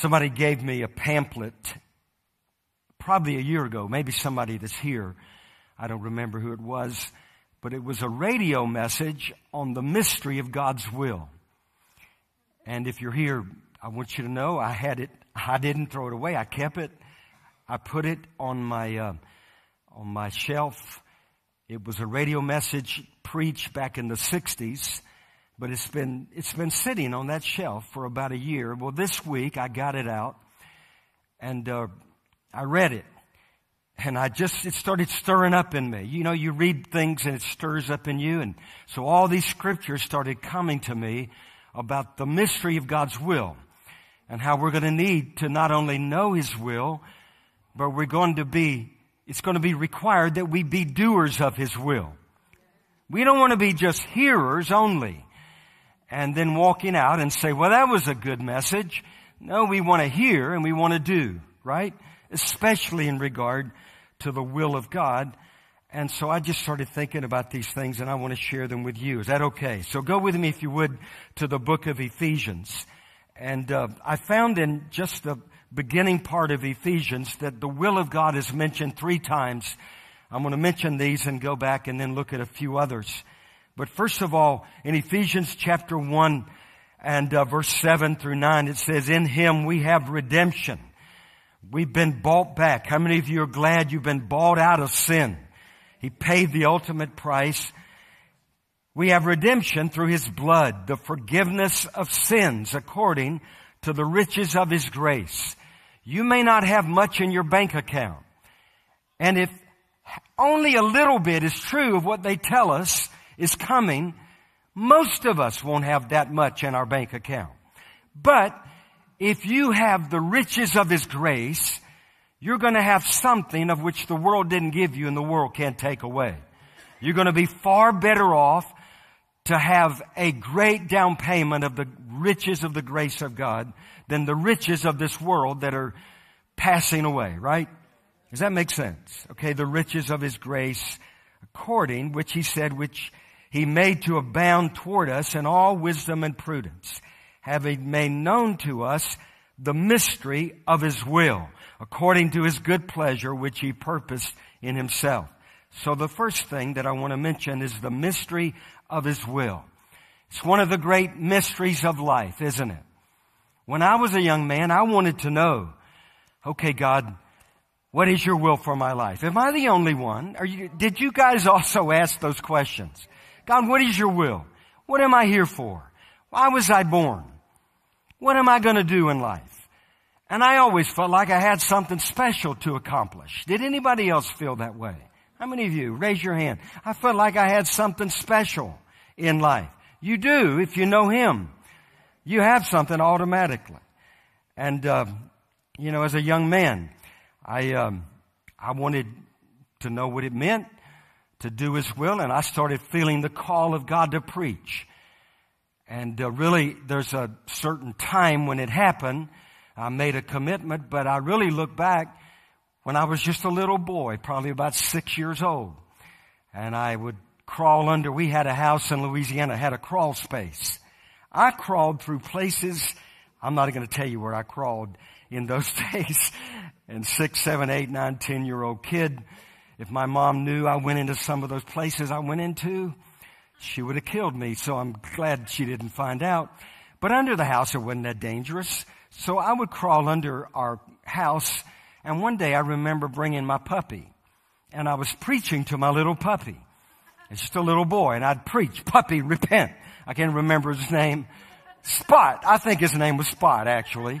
Somebody gave me a pamphlet probably a year ago, maybe somebody that's here. I don't remember who it was, but it was a radio message on the mystery of God's will. And if you're here, I want you to know I had it. I didn't throw it away. I kept it. I put it on my uh, on my shelf. It was a radio message preached back in the '60s, but it's been it's been sitting on that shelf for about a year. Well, this week I got it out, and uh, I read it, and I just it started stirring up in me. You know, you read things and it stirs up in you, and so all these scriptures started coming to me about the mystery of God's will and how we're going to need to not only know His will, but we're going to be, it's going to be required that we be doers of His will. We don't want to be just hearers only and then walking out and say, well, that was a good message. No, we want to hear and we want to do, right? Especially in regard to the will of God. And so I just started thinking about these things and I want to share them with you. Is that okay? So go with me, if you would, to the book of Ephesians. And uh, I found in just the beginning part of Ephesians that the will of God is mentioned three times. I'm going to mention these and go back and then look at a few others. But first of all, in Ephesians chapter 1 and uh, verse 7 through 9, it says, In Him we have redemption. We've been bought back. How many of you are glad you've been bought out of sin? He paid the ultimate price. We have redemption through His blood, the forgiveness of sins according to the riches of His grace. You may not have much in your bank account. And if only a little bit is true of what they tell us is coming, most of us won't have that much in our bank account. But if you have the riches of His grace, you're going to have something of which the world didn't give you and the world can't take away. You're going to be far better off to have a great down payment of the riches of the grace of God than the riches of this world that are passing away, right? Does that make sense? Okay, the riches of His grace according which He said, which He made to abound toward us in all wisdom and prudence, having made known to us the mystery of His will according to his good pleasure which he purposed in himself. So the first thing that I want to mention is the mystery of his will. It's one of the great mysteries of life, isn't it? When I was a young man, I wanted to know, okay, God, what is your will for my life? Am I the only one? You, did you guys also ask those questions? God, what is your will? What am I here for? Why was I born? What am I going to do in life? And I always felt like I had something special to accomplish. Did anybody else feel that way? How many of you? Raise your hand. I felt like I had something special in life. You do if you know Him. You have something automatically. And, uh, you know, as a young man, I, um, I wanted to know what it meant to do His will, and I started feeling the call of God to preach. And uh, really, there's a certain time when it happened I made a commitment, but I really look back when I was just a little boy, probably about six years old. And I would crawl under, we had a house in Louisiana, had a crawl space. I crawled through places, I'm not going to tell you where I crawled in those days. And six, seven, eight, nine, ten year old kid, if my mom knew I went into some of those places I went into, she would have killed me. So I'm glad she didn't find out. But under the house, it wasn't that dangerous. So I would crawl under our house, and one day I remember bringing my puppy, and I was preaching to my little puppy. It's just a little boy, and I'd preach, puppy, repent. I can't remember his name. Spot. I think his name was Spot, actually.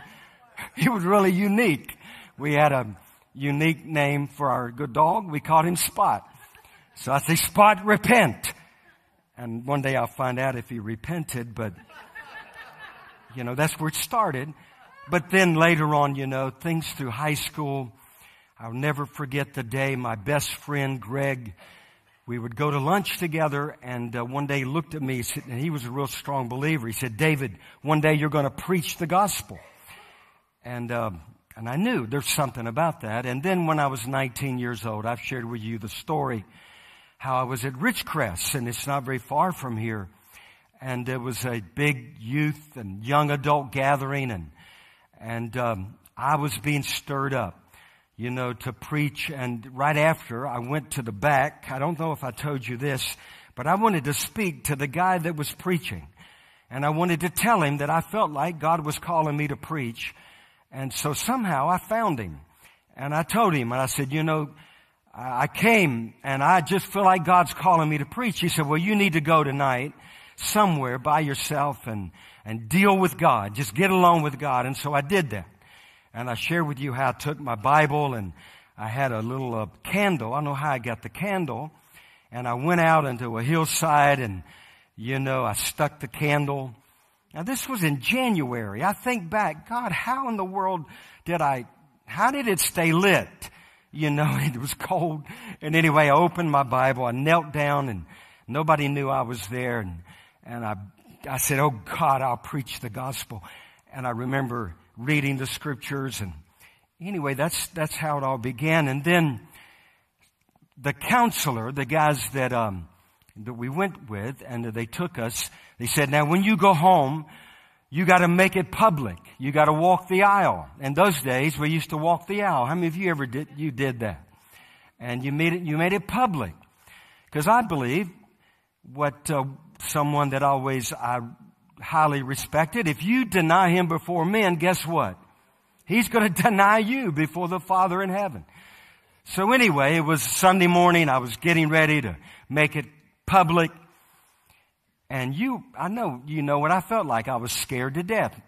He was really unique. We had a unique name for our good dog. We called him Spot. So I say, Spot, repent. And one day I'll find out if he repented, but, you know, that's where it started. But then later on, you know, things through high school, I'll never forget the day my best friend Greg, we would go to lunch together and uh, one day he looked at me and he was a real strong believer. He said, David, one day you're going to preach the gospel. And uh, And I knew there's something about that. And then when I was 19 years old, I've shared with you the story how I was at Ridgecrest, and it's not very far from here. And there was a big youth and young adult gathering, and and um, I was being stirred up, you know, to preach. And right after, I went to the back. I don't know if I told you this, but I wanted to speak to the guy that was preaching, and I wanted to tell him that I felt like God was calling me to preach. And so somehow I found him, and I told him, and I said, you know. I came and I just feel like God's calling me to preach. He said, well, you need to go tonight somewhere by yourself and, and deal with God. Just get along with God. And so I did that. And I shared with you how I took my Bible and I had a little uh, candle. I don't know how I got the candle. And I went out into a hillside and, you know, I stuck the candle. Now this was in January. I think back, God, how in the world did I, how did it stay lit? you know, it was cold. And anyway, I opened my Bible, I knelt down and nobody knew I was there. And, and I, I said, Oh God, I'll preach the gospel. And I remember reading the scriptures and anyway, that's, that's how it all began. And then the counselor, the guys that, um, that we went with and they took us, they said, now when you go home, you gotta make it public. You gotta walk the aisle. In those days, we used to walk the aisle. How many of you ever did, you did that? And you made it, you made it public. Cause I believe what, uh, someone that always I highly respected, if you deny him before men, guess what? He's gonna deny you before the Father in heaven. So anyway, it was Sunday morning. I was getting ready to make it public. And you, I know, you know what I felt like. I was scared to death.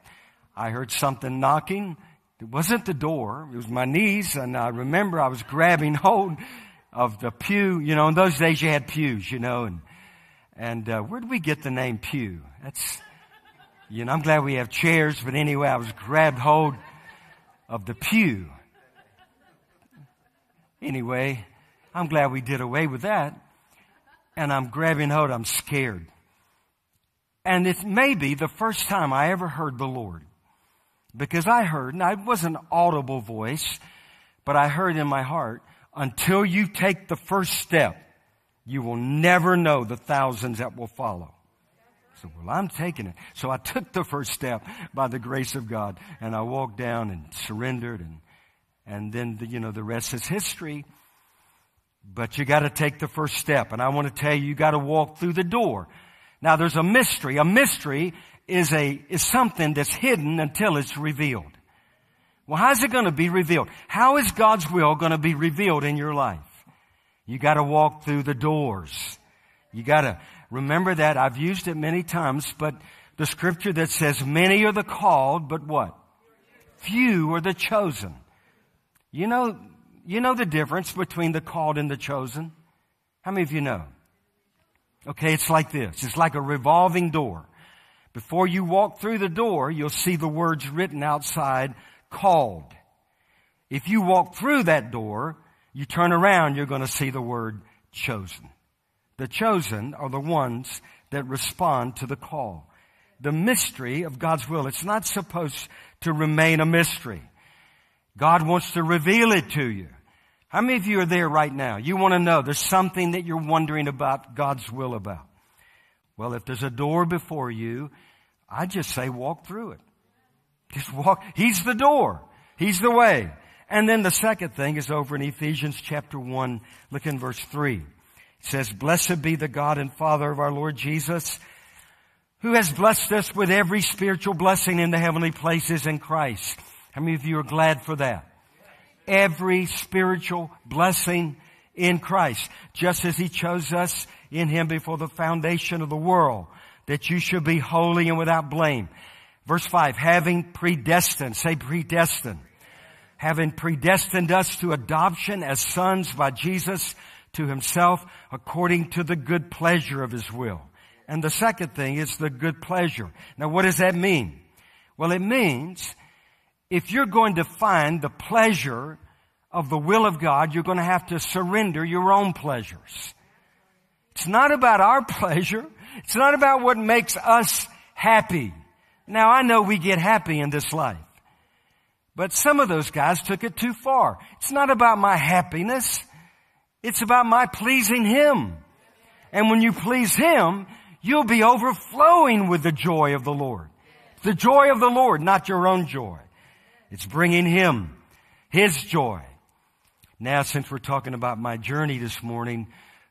I heard something knocking. It wasn't the door. It was my knees. And I remember I was grabbing hold of the pew. You know, in those days you had pews, you know, and, and, uh, where did we get the name pew? That's, you know, I'm glad we have chairs, but anyway, I was grabbed hold of the pew. Anyway, I'm glad we did away with that. And I'm grabbing hold. I'm scared. And it may be the first time I ever heard the Lord. Because I heard, and it was an audible voice, but I heard in my heart, until you take the first step, you will never know the thousands that will follow. Well, I'm taking it. So I took the first step by the grace of God, and I walked down and surrendered, and, and then, the, you know, the rest is history. But you gotta take the first step, and I want to tell you, you gotta walk through the door. Now there's a mystery. A mystery is a, is something that's hidden until it's revealed. Well, how's it going to be revealed? How is God's will going to be revealed in your life? You got to walk through the doors. You got to remember that. I've used it many times, but the scripture that says many are the called, but what? Few are the chosen. You know, you know the difference between the called and the chosen? How many of you know? Okay, it's like this. It's like a revolving door. Before you walk through the door, you'll see the words written outside, called. If you walk through that door, you turn around, you're going to see the word chosen. The chosen are the ones that respond to the call. The mystery of God's will. It's not supposed to remain a mystery. God wants to reveal it to you. How many of you are there right now? You want to know there's something that you're wondering about God's will about. Well, if there's a door before you, I just say walk through it. Just walk. He's the door. He's the way. And then the second thing is over in Ephesians chapter 1, look in verse 3. It says, Blessed be the God and Father of our Lord Jesus, who has blessed us with every spiritual blessing in the heavenly places in Christ. How many of you are glad for that? every spiritual blessing in Christ, just as He chose us in Him before the foundation of the world, that you should be holy and without blame. Verse 5, having predestined, say predestined, having predestined us to adoption as sons by Jesus to Himself according to the good pleasure of His will. And the second thing is the good pleasure. Now what does that mean? Well, it means if you're going to find the pleasure of the will of God, you're going to have to surrender your own pleasures. It's not about our pleasure. It's not about what makes us happy. Now I know we get happy in this life. But some of those guys took it too far. It's not about my happiness. It's about my pleasing Him. And when you please Him, you'll be overflowing with the joy of the Lord. The joy of the Lord, not your own joy. It's bringing Him, His joy. Now, since we're talking about my journey this morning,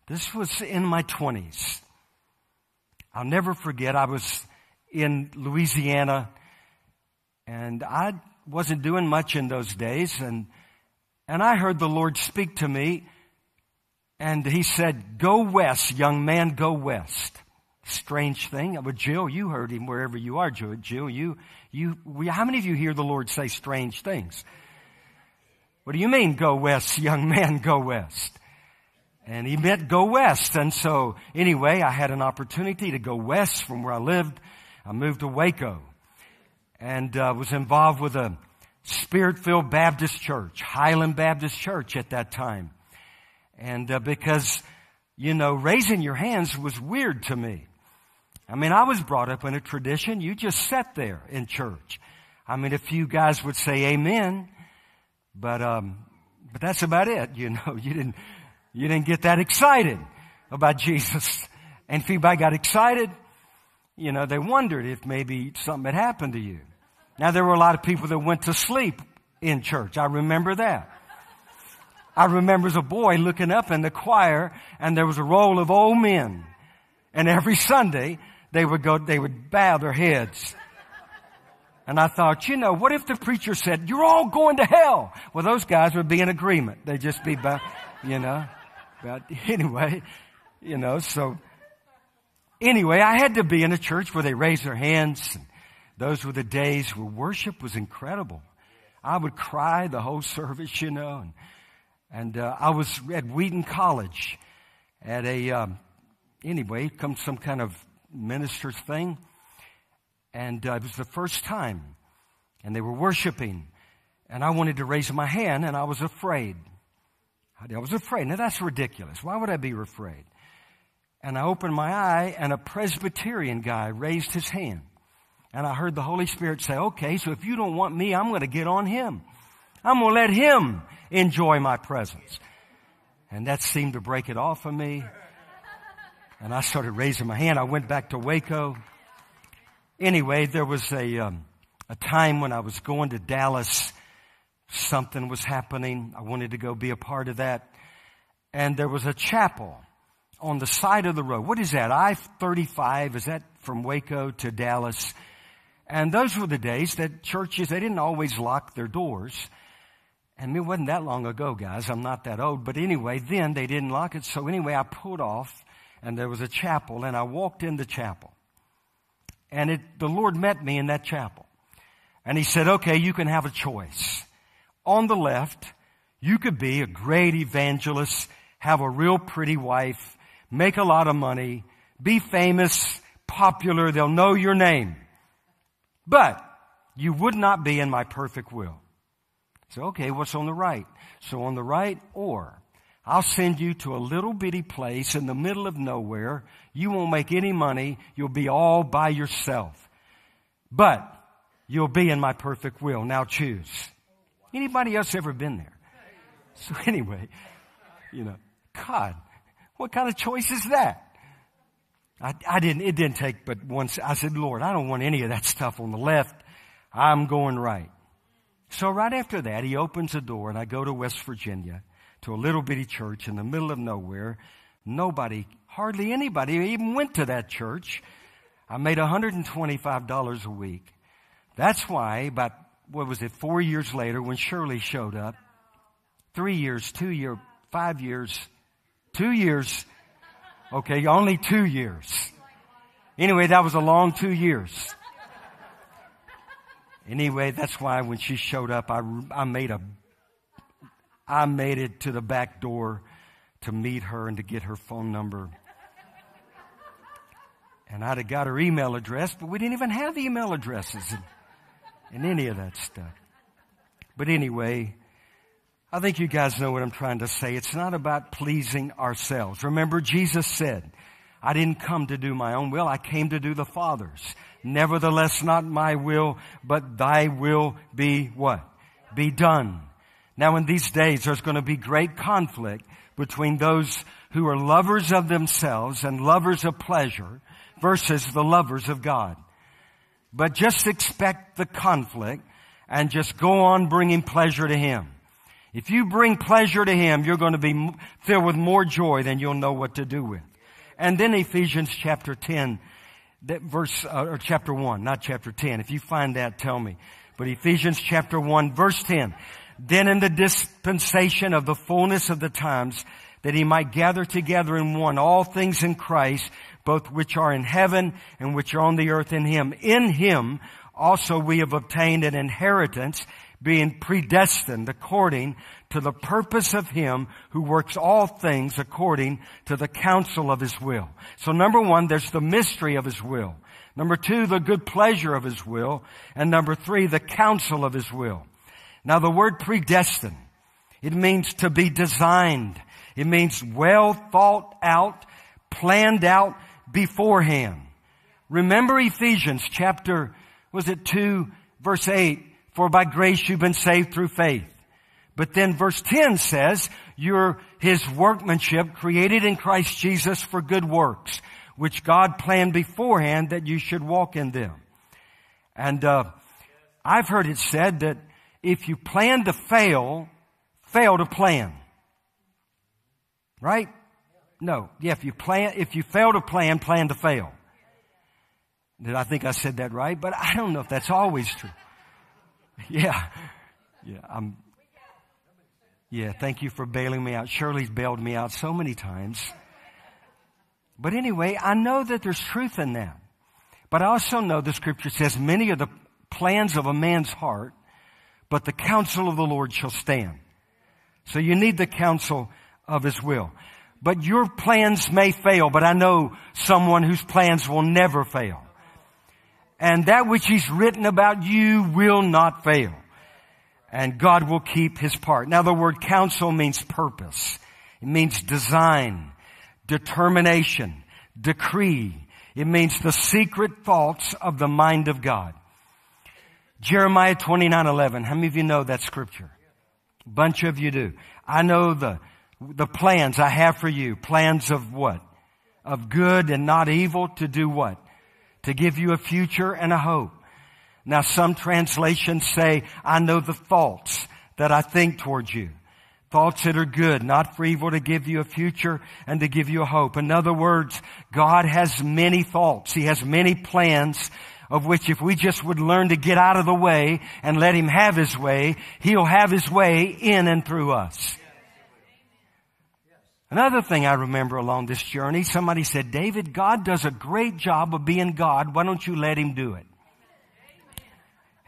this was in my twenties. I'll never forget, I was in Louisiana and I wasn't doing much in those days and, and I heard the Lord speak to me and he said, go west, young man, go west. Strange thing. But Jill, you heard him wherever you are, Jill. Jill, you, you, we, how many of you hear the Lord say strange things? What do you mean, go west, young man, go west? And he meant go west. And so anyway, I had an opportunity to go west from where I lived. I moved to Waco and uh, was involved with a spirit-filled Baptist church, Highland Baptist Church at that time. And uh, because, you know, raising your hands was weird to me. I mean, I was brought up in a tradition, you just sat there in church. I mean, a few guys would say amen, but, um, but that's about it, you know. You didn't, you didn't get that excited about Jesus. And if anybody got excited, you know, they wondered if maybe something had happened to you. Now there were a lot of people that went to sleep in church. I remember that. I remember as a boy looking up in the choir and there was a roll of old men. And every Sunday they would go, they would bow their heads. And I thought, you know, what if the preacher said, you're all going to hell? Well, those guys would be in agreement. They'd just be, bow, you know. But anyway, you know, so anyway, I had to be in a church where they raised their hands. And those were the days where worship was incredible. I would cry the whole service, you know. And, and uh, I was at Wheaton College at a, um, anyway, come some kind of minister's thing. And uh, it was the first time. And they were worshiping. And I wanted to raise my hand and I was afraid. I was afraid. Now that's ridiculous. Why would I be afraid? And I opened my eye and a Presbyterian guy raised his hand. And I heard the Holy Spirit say, okay, so if you don't want me, I'm going to get on him. I'm going to let him enjoy my presence. And that seemed to break it off of me. And I started raising my hand. I went back to Waco. Anyway, there was a, um, a time when I was going to Dallas something was happening. I wanted to go be a part of that. And there was a chapel on the side of the road. What is that? I-35? Is that from Waco to Dallas? And those were the days that churches, they didn't always lock their doors. And it wasn't that long ago, guys. I'm not that old. But anyway, then they didn't lock it. So anyway, I pulled off and there was a chapel and I walked in the chapel. And it, the Lord met me in that chapel. And he said, okay, you can have a choice on the left, you could be a great evangelist, have a real pretty wife, make a lot of money, be famous, popular, they'll know your name. But you would not be in my perfect will. So, okay, what's on the right? So on the right, or I'll send you to a little bitty place in the middle of nowhere. You won't make any money. You'll be all by yourself. But you'll be in my perfect will. Now choose. Anybody else ever been there? So anyway, you know, God, what kind of choice is that? I, I didn't, it didn't take but once. I said, Lord, I don't want any of that stuff on the left. I'm going right. So right after that, he opens the door and I go to West Virginia to a little bitty church in the middle of nowhere. Nobody, hardly anybody even went to that church. I made $125 a week. That's why about what was it, four years later when Shirley showed up, three years, two years, five years, two years, okay, only two years. Anyway, that was a long two years. Anyway, that's why when she showed up, I, I made a, I made it to the back door to meet her and to get her phone number. And I'd have got her email address, but we didn't even have email addresses and any of that stuff. But anyway, I think you guys know what I'm trying to say. It's not about pleasing ourselves. Remember, Jesus said, I didn't come to do my own will. I came to do the Father's. Nevertheless, not my will, but thy will be what? be done. Now in these days, there's going to be great conflict between those who are lovers of themselves and lovers of pleasure versus the lovers of God. But just expect the conflict and just go on bringing pleasure to Him. If you bring pleasure to Him, you're going to be filled with more joy than you'll know what to do with. And then Ephesians chapter 10, that verse, uh, or chapter 1, not chapter 10. If you find that, tell me. But Ephesians chapter 1, verse 10. Then in the dispensation of the fullness of the times, that he might gather together in one all things in Christ, both which are in heaven and which are on the earth in him. In him also we have obtained an inheritance, being predestined according to the purpose of him who works all things according to the counsel of his will. So number one, there's the mystery of his will. Number two, the good pleasure of his will. And number three, the counsel of his will. Now the word predestined, it means to be designed. It means well thought out, planned out beforehand. Remember Ephesians chapter, was it 2 verse 8, for by grace you've been saved through faith. But then verse 10 says, you're his workmanship created in Christ Jesus for good works, which God planned beforehand that you should walk in them. And, uh, I've heard it said that if you plan to fail, fail to plan. Right? No. Yeah, if you plan, if you fail to plan, plan to fail. Did I think I said that right? But I don't know if that's always true. Yeah. Yeah, I'm, yeah, thank you for bailing me out. Shirley's bailed me out so many times. But anyway, I know that there's truth in that. But I also know the scripture says many of the plans of a man's heart, but the counsel of the Lord shall stand. So you need the counsel of his will. But your plans may fail, but I know someone whose plans will never fail. And that which he's written about you will not fail. And God will keep his part. Now the word counsel means purpose. It means design, determination, decree. It means the secret thoughts of the mind of God. Jeremiah 29, 11. How many of you know that scripture? A bunch of you do. I know the the plans I have for you. Plans of what? Of good and not evil to do what? To give you a future and a hope. Now some translations say, I know the thoughts that I think towards you. Thoughts that are good, not for evil to give you a future and to give you a hope. In other words, God has many thoughts. He has many plans of which if we just would learn to get out of the way and let Him have His way, He'll have His way in and through us. Another thing I remember along this journey, somebody said, David, God does a great job of being God. Why don't you let him do it?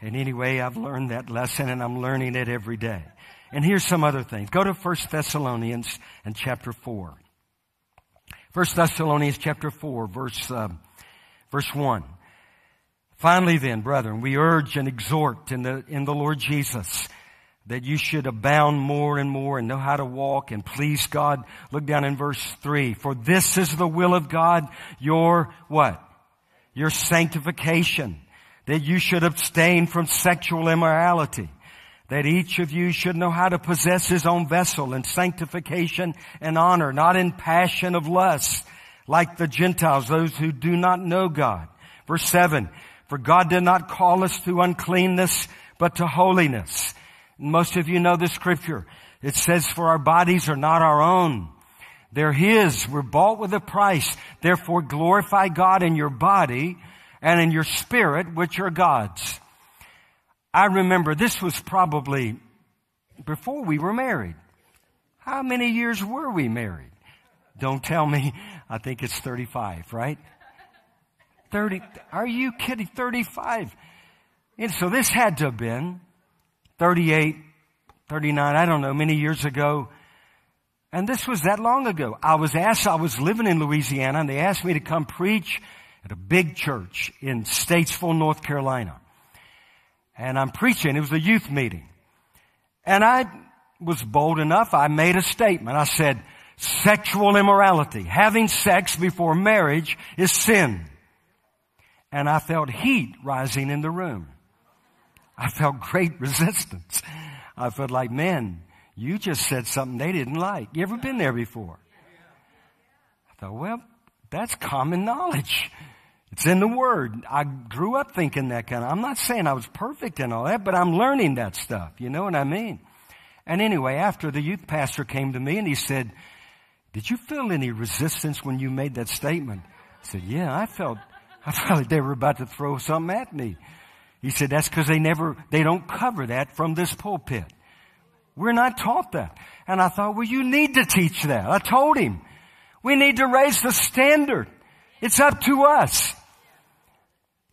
And anyway, I've learned that lesson and I'm learning it every day. And here's some other things. Go to 1 Thessalonians and chapter 4. 1 Thessalonians chapter 4 verse, uh, verse 1. Finally then, brethren, we urge and exhort in the, in the Lord Jesus that you should abound more and more and know how to walk and please God. Look down in verse three. For this is the will of God, your what? Your sanctification. That you should abstain from sexual immorality. That each of you should know how to possess his own vessel in sanctification and honor, not in passion of lust, like the Gentiles, those who do not know God. Verse seven. For God did not call us to uncleanness, but to holiness. Most of you know the scripture. It says, for our bodies are not our own. They're His. We're bought with a price. Therefore glorify God in your body and in your spirit, which are God's. I remember this was probably before we were married. How many years were we married? Don't tell me. I think it's 35, right? 30. Are you kidding? 35. And so this had to have been 38, 39, I don't know, many years ago. And this was that long ago. I was asked, I was living in Louisiana and they asked me to come preach at a big church in Statesville, North Carolina. And I'm preaching. It was a youth meeting. And I was bold enough. I made a statement. I said, sexual immorality, having sex before marriage is sin. And I felt heat rising in the room. I felt great resistance. I felt like, man, you just said something they didn't like. You ever been there before? I thought, well, that's common knowledge. It's in the Word. I grew up thinking that kind of, I'm not saying I was perfect and all that, but I'm learning that stuff. You know what I mean? And anyway, after the youth pastor came to me and he said, did you feel any resistance when you made that statement? I said, yeah, I felt, I felt like they were about to throw something at me. He said, that's because they never, they don't cover that from this pulpit. We're not taught that. And I thought, well, you need to teach that. I told him, we need to raise the standard. It's up to us.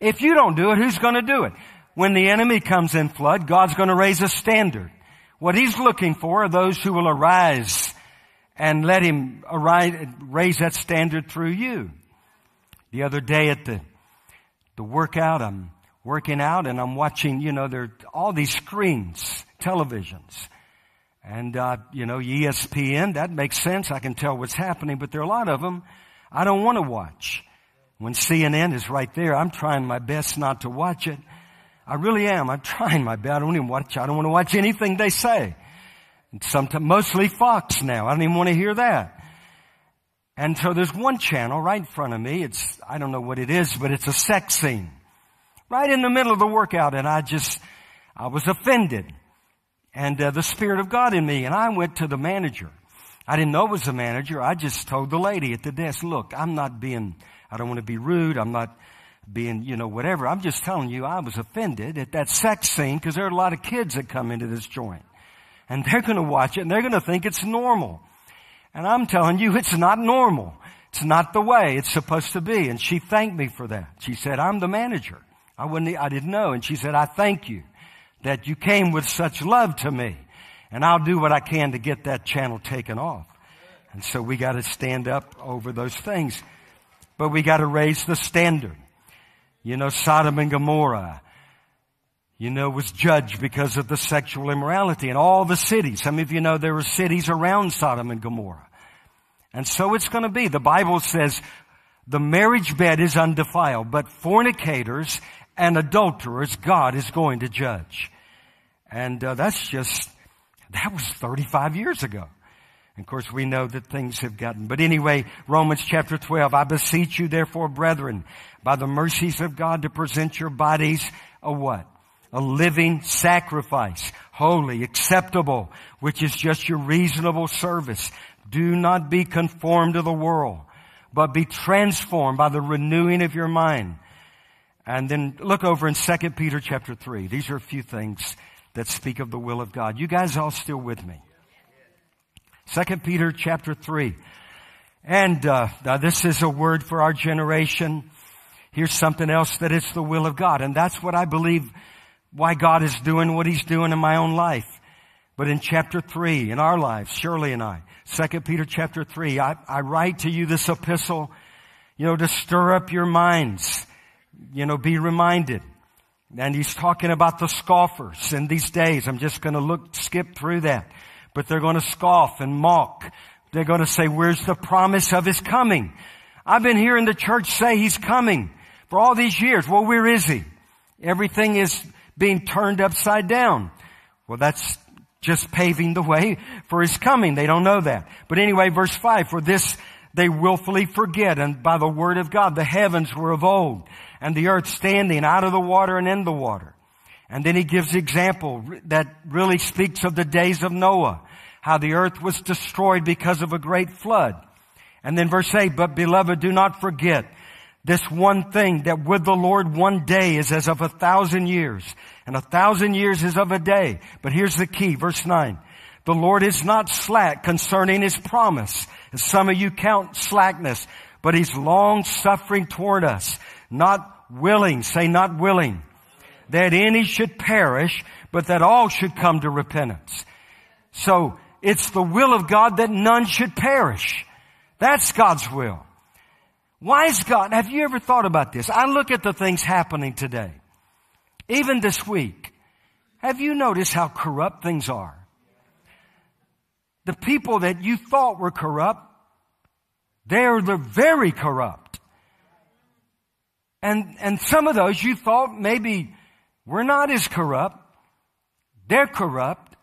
If you don't do it, who's going to do it? When the enemy comes in flood, God's going to raise a standard. What he's looking for are those who will arise and let him arise, raise that standard through you. The other day at the, the workout, I'm working out and I'm watching, you know, there are all these screens, televisions. And, uh, you know, ESPN, that makes sense. I can tell what's happening, but there are a lot of them I don't want to watch. When CNN is right there, I'm trying my best not to watch it. I really am. I'm trying my best. I don't even watch, I don't want to watch anything they say. Sometimes, mostly Fox now. I don't even want to hear that. And so there's one channel right in front of me. It's, I don't know what it is, but it's a sex scene. Right in the middle of the workout and I just, I was offended. And uh, the Spirit of God in me and I went to the manager. I didn't know it was the manager. I just told the lady at the desk, look, I'm not being I don't want to be rude. I'm not being, you know, whatever. I'm just telling you I was offended at that sex scene because there are a lot of kids that come into this joint. And they're going to watch it and they're going to think it's normal. And I'm telling you it's not normal. It's not the way it's supposed to be. And she thanked me for that. She said, I'm the manager. I wouldn't, I didn't know. And she said, I thank you that you came with such love to me. And I'll do what I can to get that channel taken off. And so we got to stand up over those things but we got to raise the standard. You know, Sodom and Gomorrah, you know, was judged because of the sexual immorality in all the cities. Some of you know there were cities around Sodom and Gomorrah. And so it's going to be. The Bible says the marriage bed is undefiled, but fornicators and adulterers God is going to judge. And uh, that's just, that was 35 years ago. And of course, we know that things have gotten. But anyway, Romans chapter 12, I beseech you therefore, brethren, by the mercies of God to present your bodies a what? A living sacrifice, holy, acceptable, which is just your reasonable service. Do not be conformed to the world, but be transformed by the renewing of your mind. And then look over in 2 Peter chapter 3. These are a few things that speak of the will of God. You guys all still with me? Second Peter chapter 3. And uh, this is a word for our generation. Here's something else that it's the will of God. And that's what I believe why God is doing what he's doing in my own life. But in chapter 3, in our lives, Shirley and I, Second Peter chapter 3, I, I write to you this epistle, you know, to stir up your minds. You know, be reminded. And he's talking about the scoffers in these days. I'm just going to look, skip through that but they're going to scoff and mock. They're going to say, where's the promise of his coming? I've been hearing the church say he's coming for all these years. Well, where is he? Everything is being turned upside down. Well, that's just paving the way for his coming. They don't know that. But anyway, verse 5, for this they willfully forget, and by the word of God, the heavens were of old, and the earth standing out of the water and in the water and then he gives example that really speaks of the days of Noah, how the earth was destroyed because of a great flood. And then verse 8, but beloved, do not forget this one thing that with the Lord one day is as of a thousand years and a thousand years is of a day. But here's the key, verse 9. The Lord is not slack concerning his promise, as some of you count slackness, but he's long suffering toward us, not willing, say not willing, that any should perish, but that all should come to repentance. So it's the will of God that none should perish. That's God's will. Why is God? Have you ever thought about this? I look at the things happening today. Even this week. Have you noticed how corrupt things are? The people that you thought were corrupt, they're the very corrupt. And, and some of those you thought maybe we're not as corrupt. They're corrupt.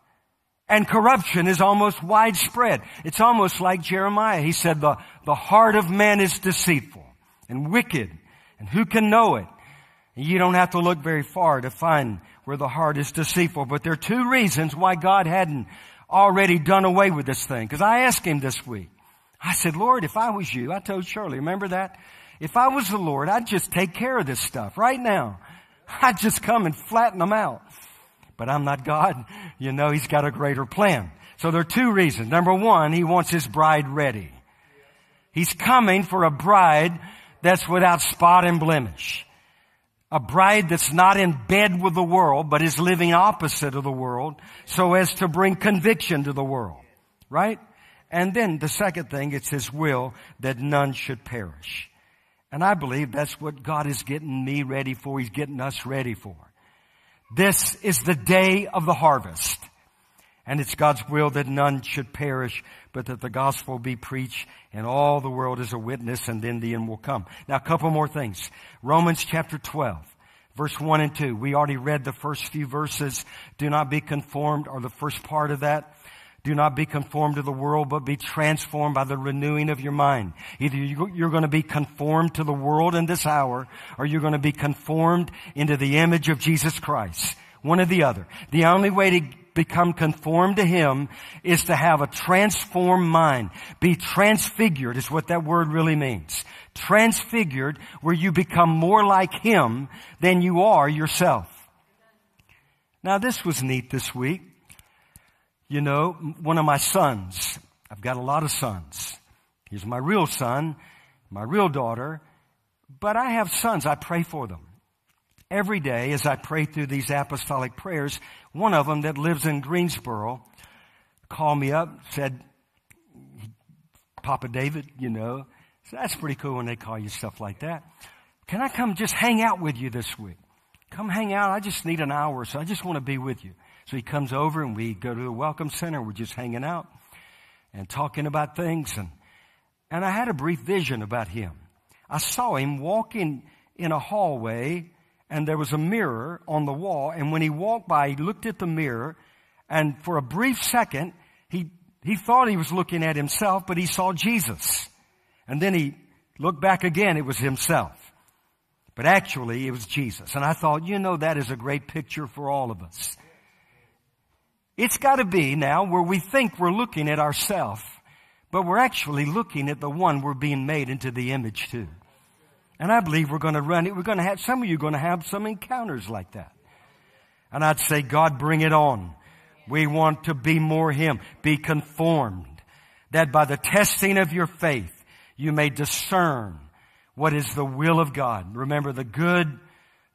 And corruption is almost widespread. It's almost like Jeremiah. He said the, the heart of man is deceitful and wicked. And who can know it? You don't have to look very far to find where the heart is deceitful. But there are two reasons why God hadn't already done away with this thing. Cause I asked him this week. I said, Lord, if I was you, I told Shirley, remember that? If I was the Lord, I'd just take care of this stuff right now. I'd just come and flatten them out but I'm not God. You know, He's got a greater plan. So there are two reasons. Number one, He wants His bride ready. He's coming for a bride that's without spot and blemish. A bride that's not in bed with the world, but is living opposite of the world so as to bring conviction to the world. Right? And then the second thing, it's His will that none should perish. And I believe that's what God is getting me ready for. He's getting us ready for. This is the day of the harvest. And it's God's will that none should perish, but that the gospel be preached and all the world is a witness and then the end will come. Now a couple more things. Romans chapter 12, verse 1 and 2. We already read the first few verses. Do not be conformed or the first part of that. Do not be conformed to the world, but be transformed by the renewing of your mind. Either you're going to be conformed to the world in this hour, or you're going to be conformed into the image of Jesus Christ. One or the other. The only way to become conformed to Him is to have a transformed mind. Be transfigured is what that word really means. Transfigured where you become more like Him than you are yourself. Now this was neat this week. You know, one of my sons, I've got a lot of sons. He's my real son, my real daughter, but I have sons. I pray for them. Every day as I pray through these apostolic prayers, one of them that lives in Greensboro called me up, said, Papa David, you know, so that's pretty cool when they call you stuff like that. Can I come just hang out with you this week? Come hang out. I just need an hour, so I just want to be with you. So he comes over and we go to the welcome center. We're just hanging out and talking about things. And, and I had a brief vision about him. I saw him walking in a hallway and there was a mirror on the wall. And when he walked by, he looked at the mirror and for a brief second, he, he thought he was looking at himself, but he saw Jesus. And then he looked back again. It was himself. But actually, it was Jesus. And I thought, you know, that is a great picture for all of us. It's got to be now where we think we're looking at ourselves, but we're actually looking at the one we're being made into the image to. And I believe we're going to run it. We're going to have, some of you are going to have some encounters like that. And I'd say, God, bring it on. We want to be more Him. Be conformed. That by the testing of your faith, you may discern what is the will of God. Remember the good,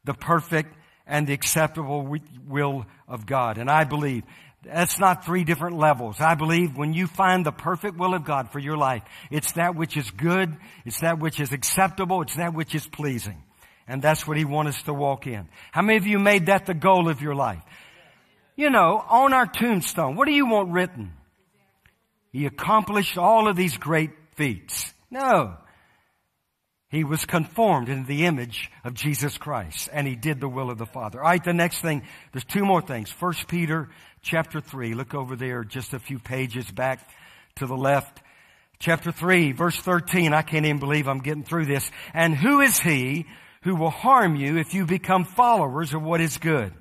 the perfect, and the acceptable will of God. And I believe that's not three different levels. I believe when you find the perfect will of God for your life, it's that which is good, it's that which is acceptable, it's that which is pleasing. And that's what He wants us to walk in. How many of you made that the goal of your life? You know, on our tombstone, what do you want written? He accomplished all of these great feats. No. He was conformed into the image of Jesus Christ and he did the will of the Father. All right, the next thing, there's two more things. First Peter chapter 3. Look over there just a few pages back to the left. Chapter 3, verse 13. I can't even believe I'm getting through this. And who is he who will harm you if you become followers of what is good?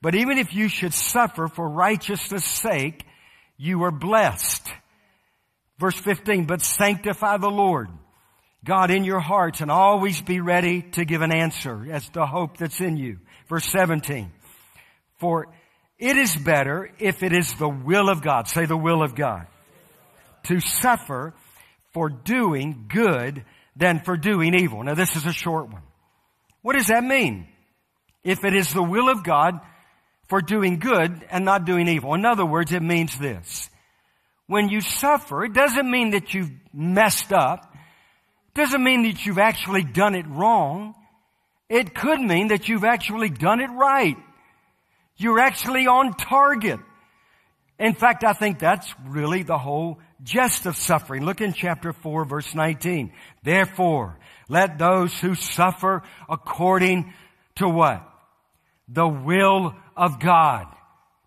But even if you should suffer for righteousness sake, you are blessed. Verse 15, but sanctify the Lord God in your hearts and always be ready to give an answer as the hope that's in you. Verse 17. For it is better if it is the will of God, say the will of God, to suffer for doing good than for doing evil. Now this is a short one. What does that mean? If it is the will of God for doing good and not doing evil. In other words, it means this. When you suffer, it doesn't mean that you've messed up. Doesn't mean that you've actually done it wrong. It could mean that you've actually done it right. You're actually on target. In fact, I think that's really the whole gist of suffering. Look in chapter 4 verse 19. Therefore, let those who suffer according to what? The will of God.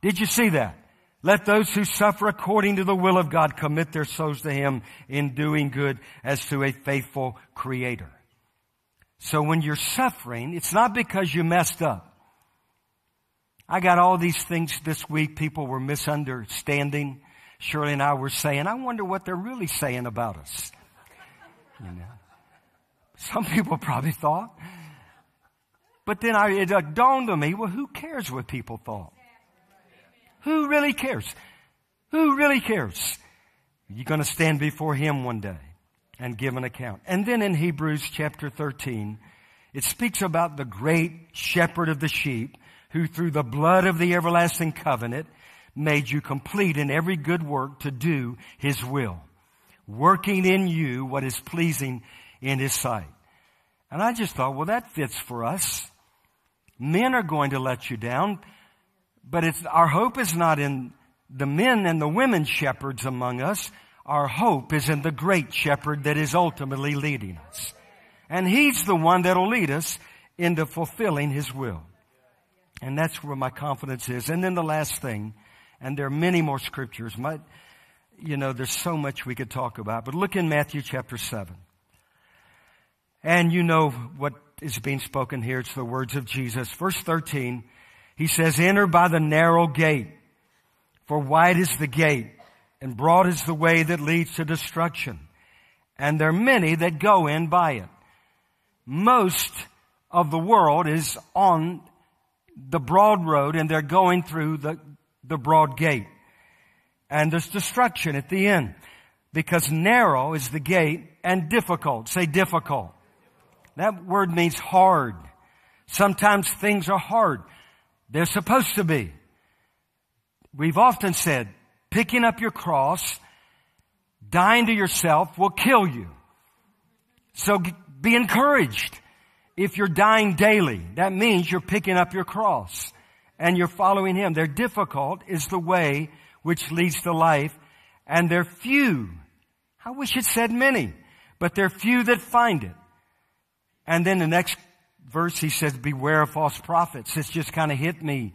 Did you see that? Let those who suffer according to the will of God commit their souls to Him in doing good as to a faithful Creator. So when you're suffering, it's not because you messed up. I got all these things this week people were misunderstanding. Shirley and I were saying, I wonder what they're really saying about us. You know. Some people probably thought. But then I, it dawned on me, well, who cares what people thought? Who really cares? Who really cares? You're going to stand before Him one day and give an account. And then in Hebrews chapter 13, it speaks about the great shepherd of the sheep who through the blood of the everlasting covenant made you complete in every good work to do His will, working in you what is pleasing in His sight. And I just thought, well, that fits for us. Men are going to let you down, but it's, our hope is not in the men and the women shepherds among us. Our hope is in the great shepherd that is ultimately leading us. And he's the one that'll lead us into fulfilling his will. And that's where my confidence is. And then the last thing, and there are many more scriptures. You know, there's so much we could talk about, but look in Matthew chapter 7. And you know what is being spoken here. It's the words of Jesus. Verse 13, he says, enter by the narrow gate, for wide is the gate and broad is the way that leads to destruction. And there are many that go in by it. Most of the world is on the broad road and they're going through the, the broad gate. And there's destruction at the end because narrow is the gate and difficult. Say difficult. That word means hard. Sometimes things are hard. They're supposed to be. We've often said picking up your cross, dying to yourself will kill you. So be encouraged. If you're dying daily, that means you're picking up your cross and you're following Him. They're difficult is the way which leads to life and they're few. I wish it said many, but they're few that find it. And then the next verse he says, beware of false prophets. It's just kind of hit me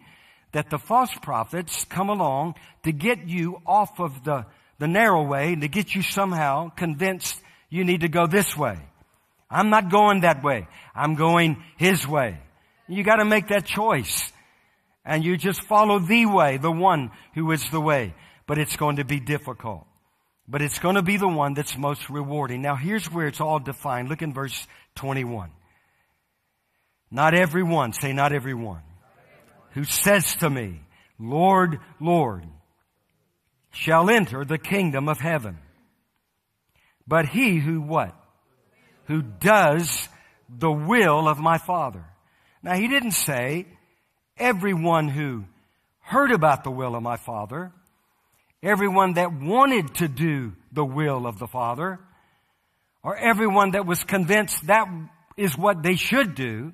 that the false prophets come along to get you off of the, the narrow way and to get you somehow convinced you need to go this way. I'm not going that way. I'm going His way. You gotta make that choice. And you just follow the way, the one who is the way. But it's going to be difficult. But it's going to be the one that's most rewarding. Now here's where it's all defined. Look in verse 21. Not everyone, say not everyone, who says to me, Lord, Lord, shall enter the kingdom of heaven. But he who what? Who does the will of my Father. Now he didn't say everyone who heard about the will of my Father, everyone that wanted to do the will of the Father, or everyone that was convinced that is what they should do,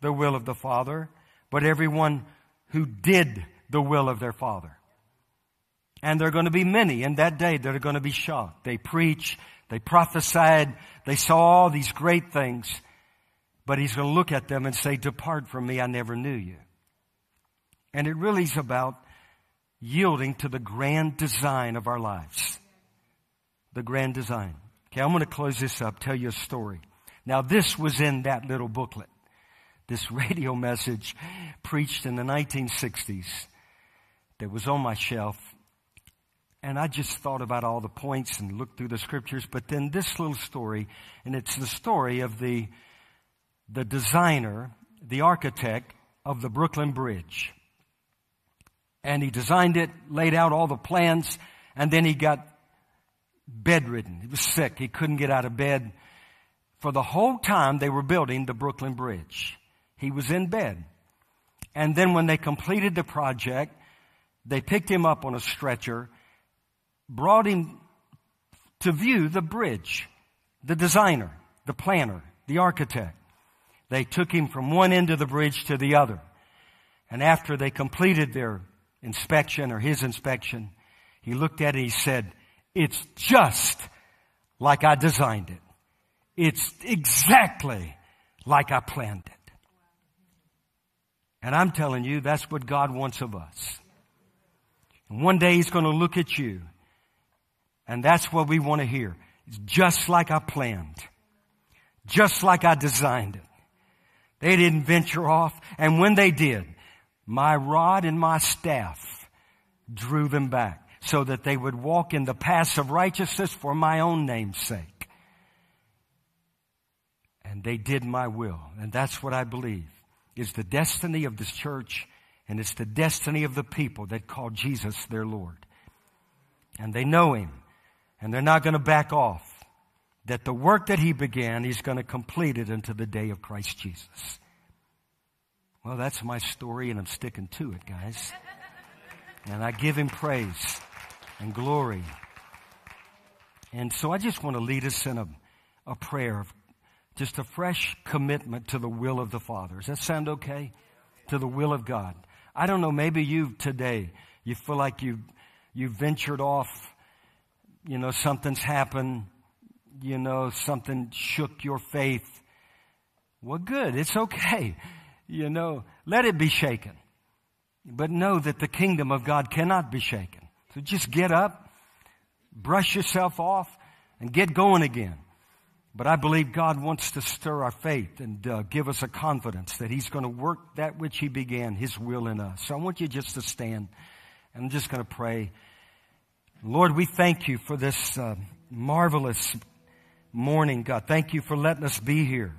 the will of the Father, but everyone who did the will of their Father. And there are going to be many in that day that are going to be shocked. They preach, they prophesied, they saw all these great things, but he's going to look at them and say, depart from me, I never knew you. And it really is about yielding to the grand design of our lives. The grand design. Okay, I'm going to close this up, tell you a story. Now this was in that little booklet. This radio message preached in the 1960s that was on my shelf. And I just thought about all the points and looked through the scriptures, but then this little story, and it's the story of the, the designer, the architect of the Brooklyn Bridge. And he designed it, laid out all the plans, and then he got bedridden. He was sick. He couldn't get out of bed. For the whole time they were building the Brooklyn Bridge, he was in bed. And then when they completed the project, they picked him up on a stretcher, brought him to view the bridge, the designer, the planner, the architect. They took him from one end of the bridge to the other. And after they completed their inspection or his inspection, he looked at it, he said, it's just like I designed it. It's exactly like I planned it. And I'm telling you, that's what God wants of us. And one day he's going to look at you. And that's what we want to hear. It's just like I planned. Just like I designed it. They didn't venture off. And when they did, my rod and my staff drew them back so that they would walk in the paths of righteousness for my own name's sake. And they did my will. And that's what I believe is the destiny of this church and it's the destiny of the people that call Jesus their Lord. And they know Him and they're not going to back off. That the work that He began, He's going to complete it until the day of Christ Jesus. Well, that's my story and I'm sticking to it, guys. And I give Him praise and glory. And so I just want to lead us in a, a prayer of just a fresh commitment to the will of the Father. Does that sound okay? To the will of God. I don't know, maybe you today, you feel like you, you ventured off, you know, something's happened, you know, something shook your faith. Well, good. It's okay. You know, let it be shaken. But know that the kingdom of God cannot be shaken. So just get up, brush yourself off, and get going again. But I believe God wants to stir our faith and uh, give us a confidence that He's going to work that which He began, His will in us. So I want you just to stand. And I'm just going to pray. Lord, we thank you for this uh, marvelous morning, God. Thank you for letting us be here.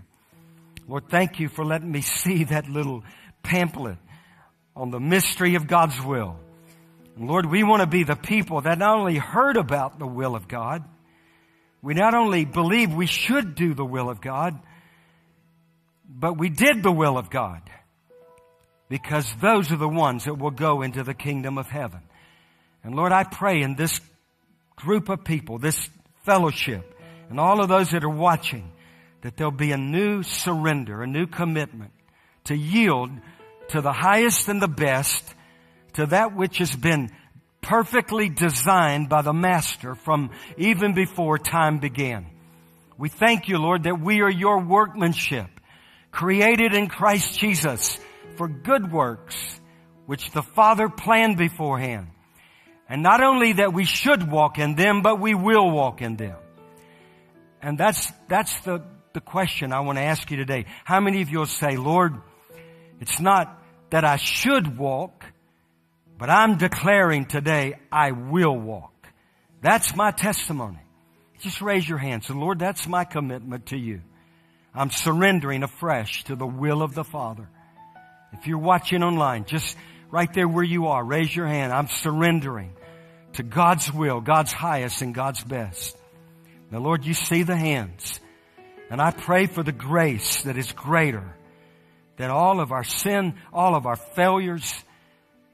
Lord, thank you for letting me see that little pamphlet on the mystery of God's will. And Lord, we want to be the people that not only heard about the will of God, we not only believe we should do the will of God, but we did the will of God. Because those are the ones that will go into the kingdom of heaven. And Lord, I pray in this group of people, this fellowship, and all of those that are watching, that there'll be a new surrender, a new commitment to yield to the highest and the best to that which has been perfectly designed by the Master from even before time began. We thank you, Lord, that we are your workmanship, created in Christ Jesus for good works, which the Father planned beforehand. And not only that we should walk in them, but we will walk in them. And that's, that's the, the question I want to ask you today. How many of you will say, Lord, it's not that I should walk, but I'm declaring today, I will walk. That's my testimony. Just raise your hands. And Lord, that's my commitment to you. I'm surrendering afresh to the will of the Father. If you're watching online, just right there where you are, raise your hand. I'm surrendering to God's will, God's highest and God's best. Now Lord, you see the hands. And I pray for the grace that is greater than all of our sin, all of our failures,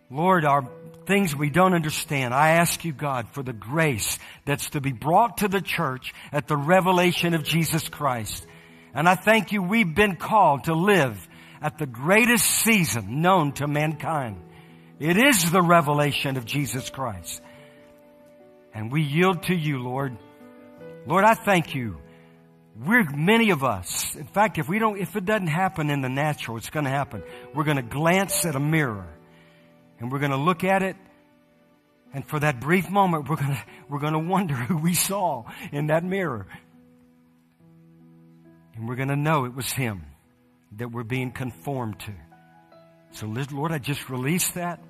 Lord, our things we don't understand. I ask you, God, for the grace that's to be brought to the church at the revelation of Jesus Christ. And I thank you we've been called to live at the greatest season known to mankind. It is the revelation of Jesus Christ. And we yield to you, Lord. Lord, I thank you. We're many of us. In fact, if we don't, if it doesn't happen in the natural, it's going to happen. We're going to glance at a mirror and we're going to look at it. And for that brief moment we're going to we're going to wonder who we saw in that mirror. And we're going to know it was him that we're being conformed to. So lord i just release that.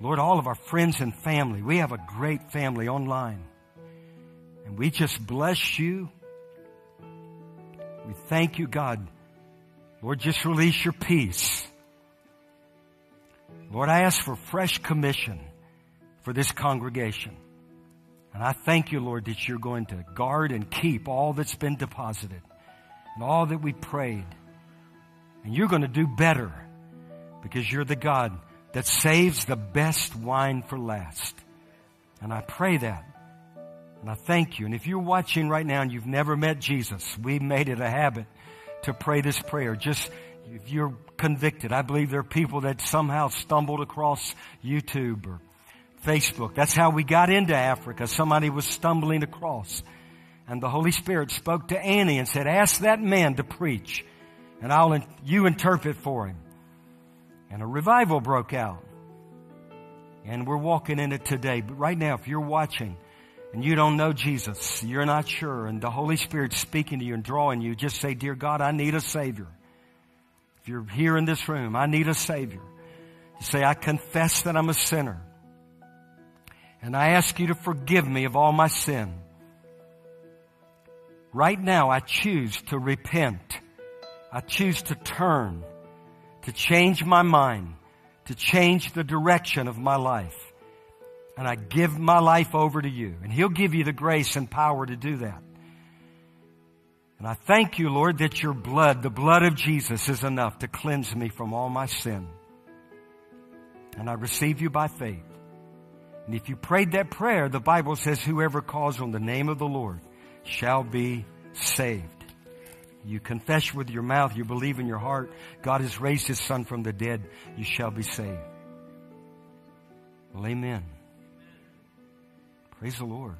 Lord all of our friends and family we have a great family online. And we just bless you. We thank you god. Lord just release your peace Lord, I ask for fresh commission for this congregation. And I thank you, Lord, that you're going to guard and keep all that's been deposited and all that we prayed. And you're going to do better because you're the God that saves the best wine for last. And I pray that. And I thank you. And if you're watching right now and you've never met Jesus, we made it a habit to pray this prayer. Just if you're convicted, I believe there are people that somehow stumbled across YouTube or Facebook. That's how we got into Africa. Somebody was stumbling across. And the Holy Spirit spoke to Annie and said, ask that man to preach and I'll, you interpret for him. And a revival broke out. And we're walking in it today. But right now, if you're watching and you don't know Jesus, you're not sure, and the Holy Spirit's speaking to you and drawing you, just say, Dear God, I need a Savior. If you're here in this room, I need a Savior. Just say, I confess that I'm a sinner. And I ask you to forgive me of all my sin. Right now, I choose to repent. I choose to turn, to change my mind, to change the direction of my life. And I give my life over to you. And He'll give you the grace and power to do that. And I thank you, Lord, that your blood, the blood of Jesus, is enough to cleanse me from all my sin. And I receive you by faith. And if you prayed that prayer, the Bible says whoever calls on the name of the Lord shall be saved. You confess with your mouth, you believe in your heart, God has raised his son from the dead, you shall be saved. Well, amen. Praise the Lord.